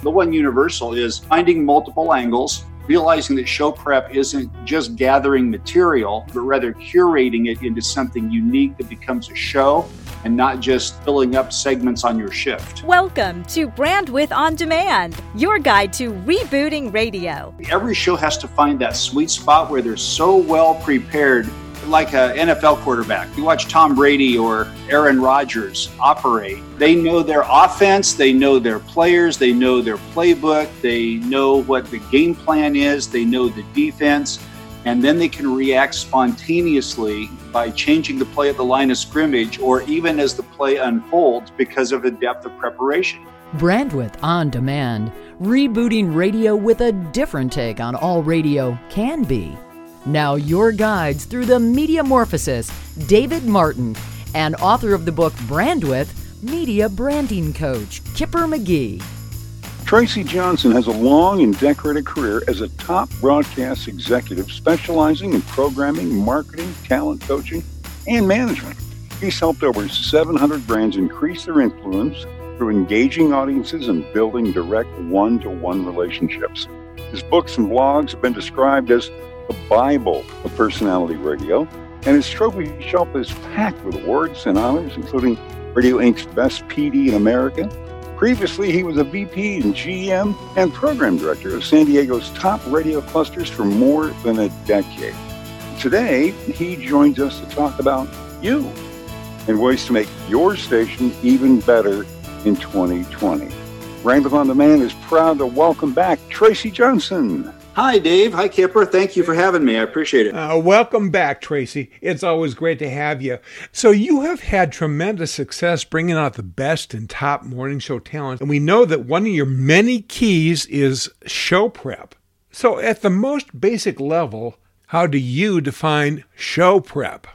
The one universal is finding multiple angles, realizing that show prep isn't just gathering material, but rather curating it into something unique that becomes a show and not just filling up segments on your shift. Welcome to Brandwidth On Demand, your guide to rebooting radio. Every show has to find that sweet spot where they're so well prepared like an NFL quarterback. You watch Tom Brady or Aaron Rodgers operate. They know their offense, they know their players, they know their playbook, they know what the game plan is, they know the defense, and then they can react spontaneously by changing the play at the line of scrimmage or even as the play unfolds because of the depth of preparation. Brandwidth on demand, rebooting radio with a different take on all radio can be. Now, your guides through the Mediamorphosis, David Martin, and author of the book Brandwidth, media branding coach, Kipper McGee. Tracy Johnson has a long and decorated career as a top broadcast executive specializing in programming, marketing, talent coaching, and management. He's helped over 700 brands increase their influence through engaging audiences and building direct one to one relationships. His books and blogs have been described as the Bible of personality radio, and his trophy shelf is packed with awards and honors, including Radio Ink's Best PD in America. Previously, he was a VP and GM and program director of San Diego's top radio clusters for more than a decade. Today, he joins us to talk about you and ways to make your station even better in 2020. Brandwidth on Demand is proud to welcome back Tracy Johnson. Hi, Dave. Hi, Kipper. Thank you for having me. I appreciate it. Uh, welcome back, Tracy. It's always great to have you. So, you have had tremendous success bringing out the best and top morning show talent, and we know that one of your many keys is show prep. So, at the most basic level, how do you define show prep?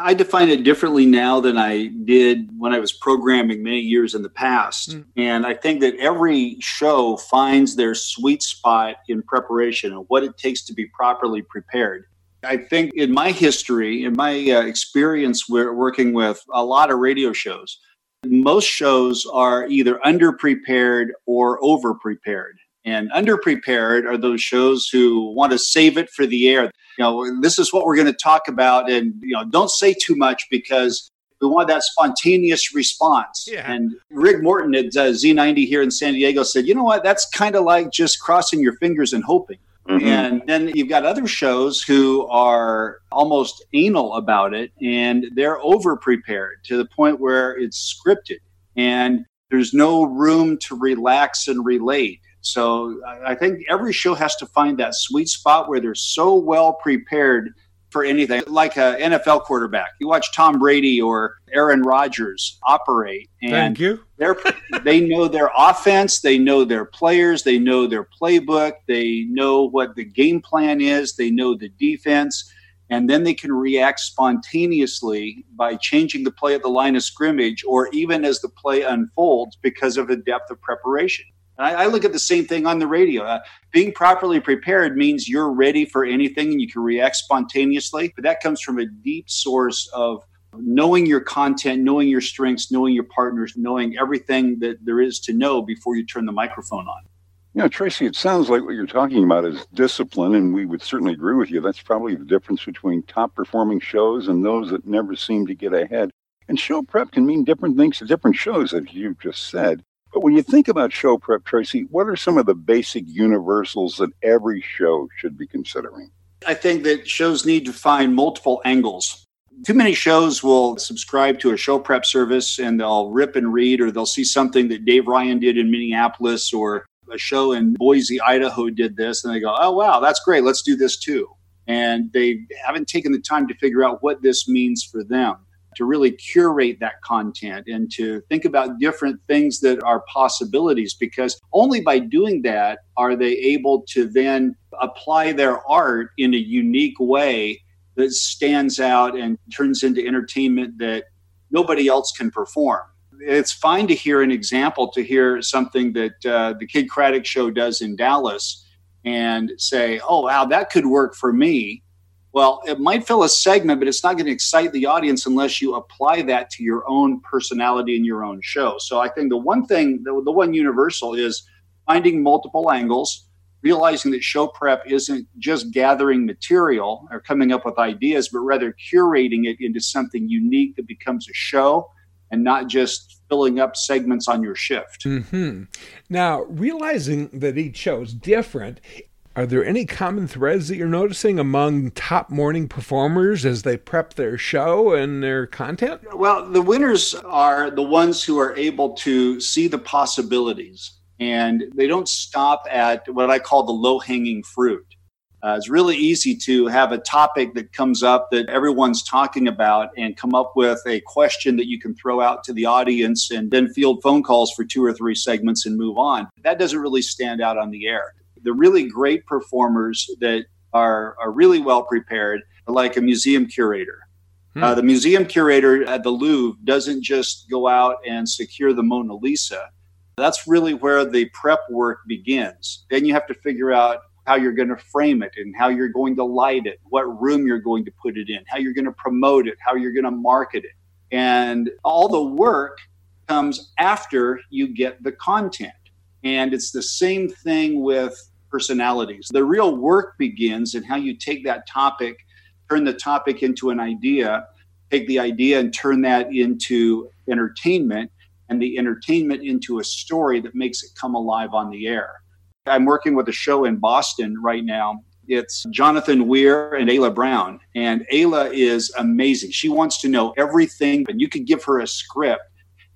I define it differently now than I did when I was programming many years in the past. Mm. And I think that every show finds their sweet spot in preparation and what it takes to be properly prepared. I think in my history, in my uh, experience working with a lot of radio shows, most shows are either underprepared or overprepared. And underprepared are those shows who want to save it for the air. You know, this is what we're going to talk about, and you know, don't say too much because we want that spontaneous response. Yeah. And Rick Morton at uh, Z90 here in San Diego said, you know what, that's kind of like just crossing your fingers and hoping. Mm-hmm. And then you've got other shows who are almost anal about it and they're over prepared to the point where it's scripted and there's no room to relax and relate. So I think every show has to find that sweet spot where they're so well prepared for anything, like an NFL quarterback. You watch Tom Brady or Aaron Rodgers operate, and Thank you. They're, they know their offense, they know their players, they know their playbook, they know what the game plan is, they know the defense, and then they can react spontaneously by changing the play at the line of scrimmage or even as the play unfolds because of the depth of preparation. I, I, look at the same thing on the radio. Uh, being properly prepared means you're ready for anything and you can react spontaneously. But that comes from a deep source of knowing your content, knowing your strengths, knowing your partners, knowing everything that there is to know before you turn the microphone on. You know, Tracy, it sounds like what you're talking about is discipline, and we would certainly agree with you. That's probably the difference between top performing shows and those that never seem to get ahead. And show prep can mean different things to different shows, as you've just said. But when you think about show prep, Tracy, what are some of the basic universals that every show should be considering? I think that shows need to find multiple angles. Too many shows will subscribe to a show prep service and they'll rip and read, or they'll see something that Dave Ryan did in Minneapolis or a show in Boise, Idaho did this, and they go, oh, wow, that's great. Let's do this too. And they haven't taken the time to figure out what this means for them to really curate that content and to think about different things that are possibilities because only by doing that are they able to then apply their art in a unique way that stands out and turns into entertainment that nobody else can perform. It's fine to hear an example, to hear something that uh, the Kidd Kraddick show does in Dallas and say, oh, wow, that could work for me well, it might fill a segment, but it's not going to excite the audience unless you apply that to your own personality and your own show. So I think the one thing, the, one universal is finding multiple angles, realizing that show prep isn't just gathering material or coming up with ideas, but rather curating it into something unique that becomes a show and not just filling up segments on your shift. Mm-hmm. Now, realizing that each show is different, are there any common threads that you're noticing among top morning performers as they prep their show and their content? Well, the winners are the ones who are able to see the possibilities and they don't stop at what I call the low hanging fruit. Uh, it's really easy to have a topic that comes up that everyone's talking about and come up with a question that you can throw out to the audience and then field phone calls for two or three segments and move on. That doesn't really stand out on the air. The really great performers that are, are really well prepared are like a museum curator. Hmm. Uh, the museum curator at the Louvre doesn't just go out and secure the Mona Lisa. That's really where the prep work begins. Then you have to figure out how you're going to frame it and how you're going to light it, what room you're going to put it in, how you're going to promote it, how you're going to market it. And all the work comes after you get the content. And it's the same thing with personalities. The real work begins in how you take that topic, turn the topic into an idea, take the idea and turn that into entertainment, and the entertainment into a story that makes it come alive on the air. I'm working with a show in Boston right now. It's Jonathan Weir and Ayla Brown. And Ayla is amazing. She wants to know everything, and you could give her a script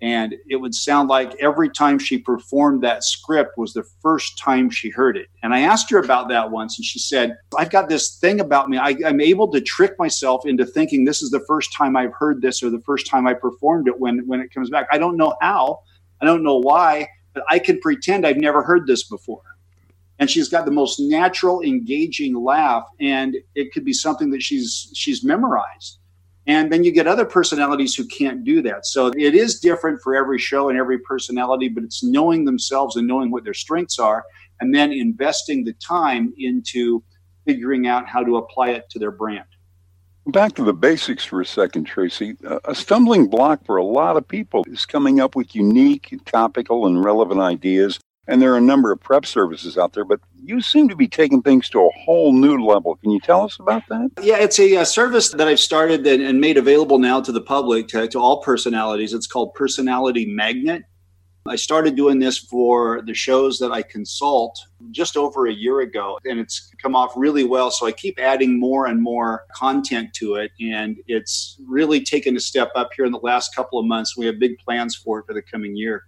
and it would sound like every time she performed that script was the first time she heard it. And I asked her about that once, and she said, I've got this thing about me. I, am able to trick myself into thinking this is the first time I've heard this or the first time I performed it when, when it comes back. I don't know how, I don't know why, but I can pretend I've never heard this before. And she's got the most natural, engaging laugh, and it could be something that she's she's memorized and then you get other personalities who can't do that. So it is different for every show and every personality, but it's knowing themselves and knowing what their strengths are, and then investing the time into figuring out how to apply it to their brand. Back to the basics for a second, Tracy. Uh, a stumbling block for a lot of people is coming up with unique, topical, and relevant ideas and there are a number of prep services out there, but you seem to be taking things to a whole new level. Can you tell us about that? Yeah, it's a, a service that I've started and, and, made available now to the public, to, to all personalities. It's called Personality Magnet. I started doing this for the shows that I consult just over a year ago, and it's come off really well. So I keep adding more and more content to it, and it's really taken a step up here in the last couple of months. We have big plans for it for the coming year.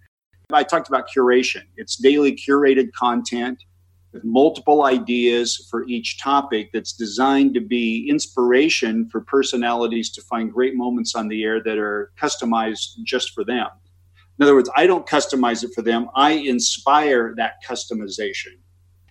I talked about curation. It's daily curated content with multiple ideas for each topic that's designed to be inspiration for personalities to find great moments on the air that are customized just for them. In other words, I don't customize it for them, I inspire that customization.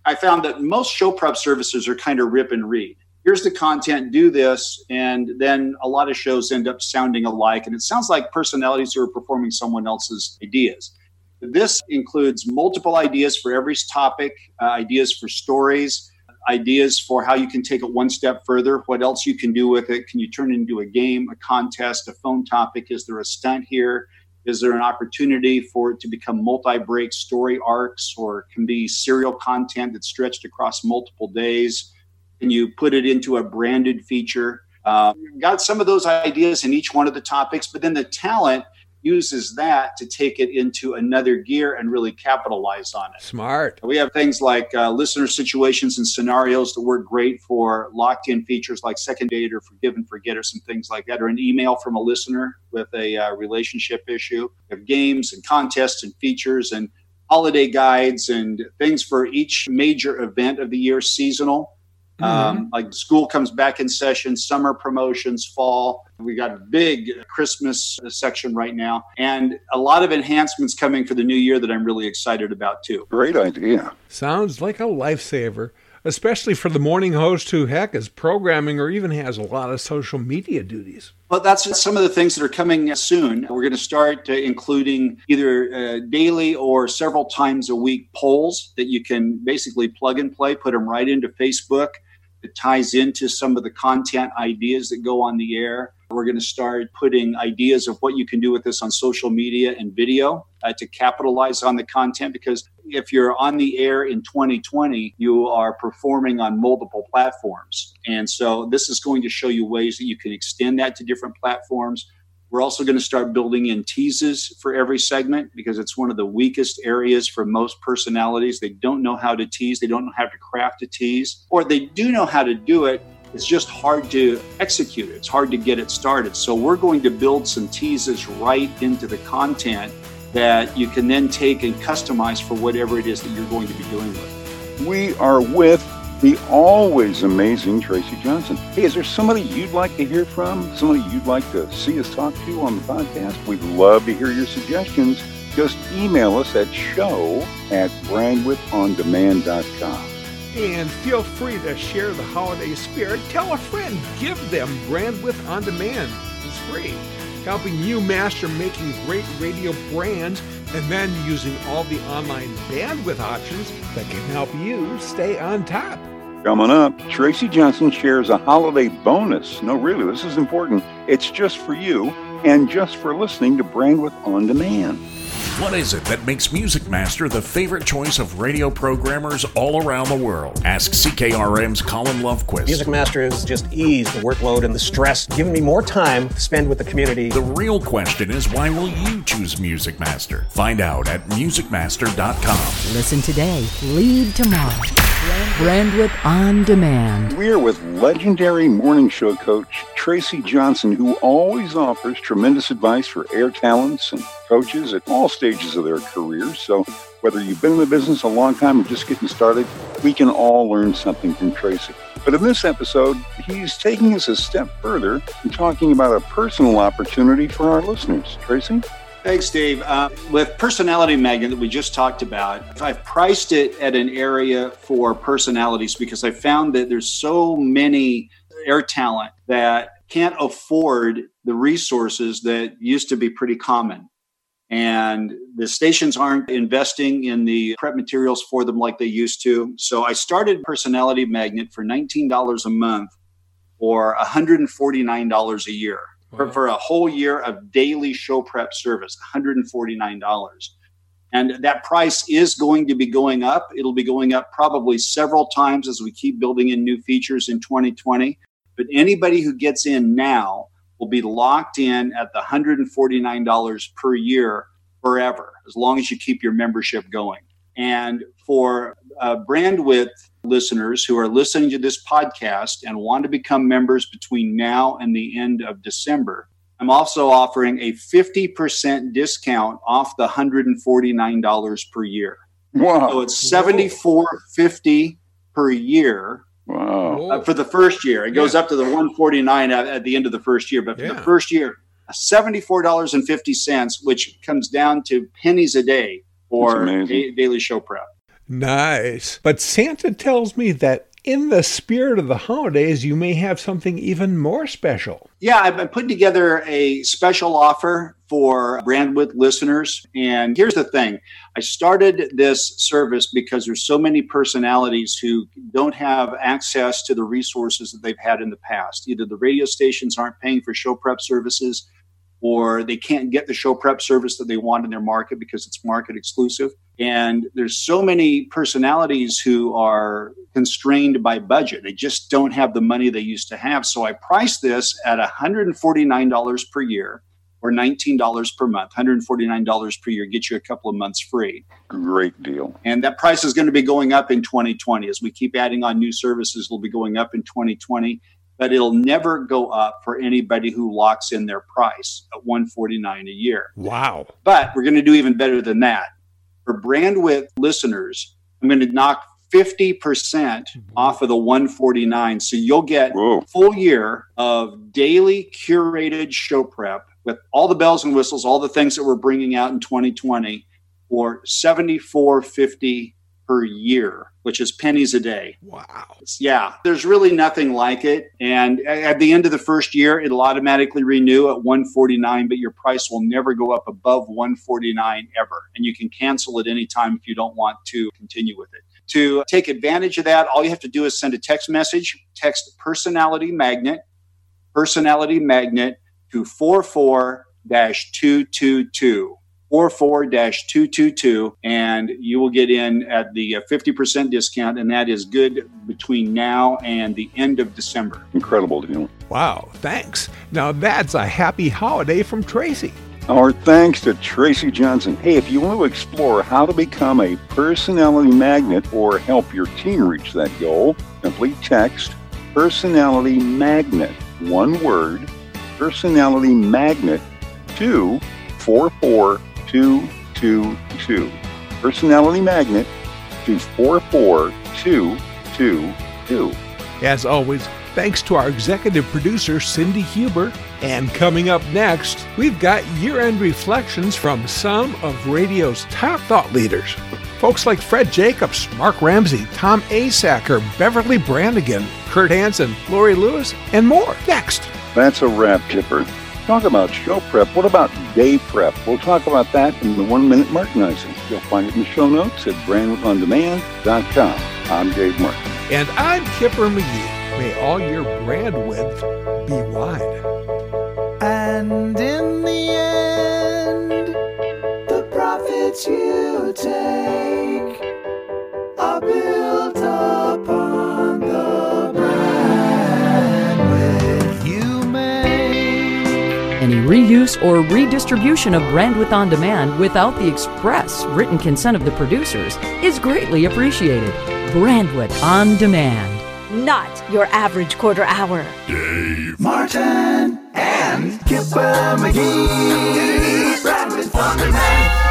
I found that most show prep services are kind of rip and read. Here's the content, do this, and then a lot of shows end up sounding alike. And it sounds like personalities who are performing someone else's ideas. This includes multiple ideas for every topic, uh, ideas for stories, ideas for how you can take it one step further, what else you can do with it. Can you turn it into a game, a contest, a phone topic? Is there a stunt here? Is there an opportunity for it to become multi break story arcs or can be serial content that's stretched across multiple days? Can you put it into a branded feature? Uh, got some of those ideas in each one of the topics, but then the talent uses that to take it into another gear and really capitalize on it. Smart. We have things like uh, listener situations and scenarios that work great for locked in features like second date or forgive and forget or some things like that, or an email from a listener with a uh, relationship issue. We have games and contests and features and holiday guides and things for each major event of the year, seasonal. Mm-hmm. Um, like school comes back in session, summer promotions, fall. We got a big Christmas section right now, and a lot of enhancements coming for the new year that I'm really excited about too. Great idea. Sounds like a lifesaver, especially for the morning host who, heck, is programming or even has a lot of social media duties. Well, that's some of the things that are coming soon. We're going to start uh, including either uh, daily or several times a week polls that you can basically plug and play, put them right into Facebook. It ties into some of the content ideas that go on the air. We're going to start putting ideas of what you can do with this on social media and video uh, to capitalize on the content because if you're on the air in 2020, you are performing on multiple platforms. And so this is going to show you ways that you can extend that to different platforms. We're also going to start building in teases for every segment because it's one of the weakest areas for most personalities. They don't know how to tease, they don't know how to craft a tease, or they do know how to do it. It's just hard to execute it. It's hard to get it started. So, we're going to build some teases right into the content that you can then take and customize for whatever it is that you're going to be doing with. We are with the always amazing Tracy Johnson. Hey, is there somebody you'd like to hear from? Somebody you'd like to see us talk to on the podcast? We'd love to hear your suggestions. Just email us at show at brandwidthondemand.com. And feel free to share the holiday spirit. Tell a friend, give them Brandwidth On Demand. It's free, helping you master making great radio brands and then using all the online bandwidth options that can help you stay on top. Coming up, Tracy Johnson shares a holiday bonus. No, really, this is important. It's just for you and just for listening to Brandwidth On Demand. What is it that makes Music Master the favorite choice of radio programmers all around the world? Ask CKRM's Colin Lovequist. Music Master has just eased the workload and the stress, giving me more time to spend with the community. The real question is why will you choose Music Master? Find out at musicmaster.com. Listen today, lead tomorrow. Brandwidth On Demand. We're with legendary morning show coach Tracy Johnson, who always offers tremendous advice for air talents and coaches at all stages of their careers. So, whether you've been in the business a long time or just getting started, we can all learn something from Tracy. But in this episode, he's taking us a step further and talking about a personal opportunity for our listeners. Tracy? Thanks, Dave. Uh, with Personality Magnet that we just talked about, I've priced it at an area for personalities because I found that there's so many air talent that can't afford the resources that used to be pretty common. And the stations aren't investing in the prep materials for them like they used to. So I started Personality Magnet for $19 a month or $149 a year for, for a whole year of daily show prep service, $149. And that price is going to be going up. It'll be going up probably several times as we keep building in new features in 2020. But anybody who gets in now will be locked in at the $149 per year forever, as long as you keep your membership going. And for uh, Brandwidth listeners who are listening to this podcast and want to become members between now and the end of December, I'm also offering a 50% discount off the $149 per year. Wow. So it's $74.50 per year Wow. uh, for the first year. It goes up to the 149 at, at the end of the first year, but for the first year, $74.50, which comes down to pennies a day for That's amazing. da- daily show prep. Nice. But Santa tells me that in the spirit of the holidays, you may have something even more special. Yeah, I've been putting together a special offer for Brandwidth listeners. And here's the thing I started this service because there's so many personalities who don't have access to the resources that they've had in the past. Either the radio stations aren't paying for show prep services, or they can't get the show prep service that they want in their market because it's market exclusive. And there's so many personalities who are constrained by budget. They just don't have the money they used to have. So I priced this at $149 per year or $19 per month. $149 per year gets you a couple of months free. Great deal. And that price is going to be going up in 2020. As we keep adding on new services, it'll be going up in 2020, but it'll never go up for anybody who locks in their price at 149 a year. Wow. But we're going to do even better than that. For Brandwidth listeners, I'm going to knock 50% mm-hmm. off of the 149. So you'll get Whoa. full year of daily curated show prep with all the bells and whistles, all the things that we're bringing out in 2020 for 74.50 per year, which is pennies a day. Wow. Yeah, there's really nothing like it. And at the end of the first year, it'll automatically renew at 149, but your price will never go up above 149 ever. And you can cancel at any time if you don't want to continue with it. To take advantage of that, all you have to do is send a text message, text personality magnet, personality magnet to 44 222. 44-222 and you will get in at the 50% uh, discount and that is good between now and the end of December. Incredible deal. Wow, thanks. Now that's a happy holiday from Tracy. Our thanks to Tracy Johnson. Hey, if you want to explore how to become a personality magnet or help your team reach that goal, simply text personality magnet, one word, personality magnet to 44222. Personality magnet to 44222. As always, thanks to our executive producer, Cindy Huber. And coming up next, we've got year end reflections from some of radio's top thought leaders. Folks like Fred Jacobs, Mark Ramsey, Tom Asacker, Beverlee Brannigan, Kurt Hanson, Lori Lewis, and more. Next. That's a wrap, Kipper. Talk about show prep. What about day prep? We'll talk about that in the one minute merchandising. You'll find it in the show notes at brandwidthondemand.com. I'm Dave Martin. And I'm Kipper McGee. May all your brand width be wide. And in the end, the profits you take are built upon reuse or redistribution of Brandwidth on Demand without the express written consent of the producers is greatly appreciated. Brandwidth on Demand not your average quarter hour. Dave Martin and Kipper McGee. Brandwidth on demand.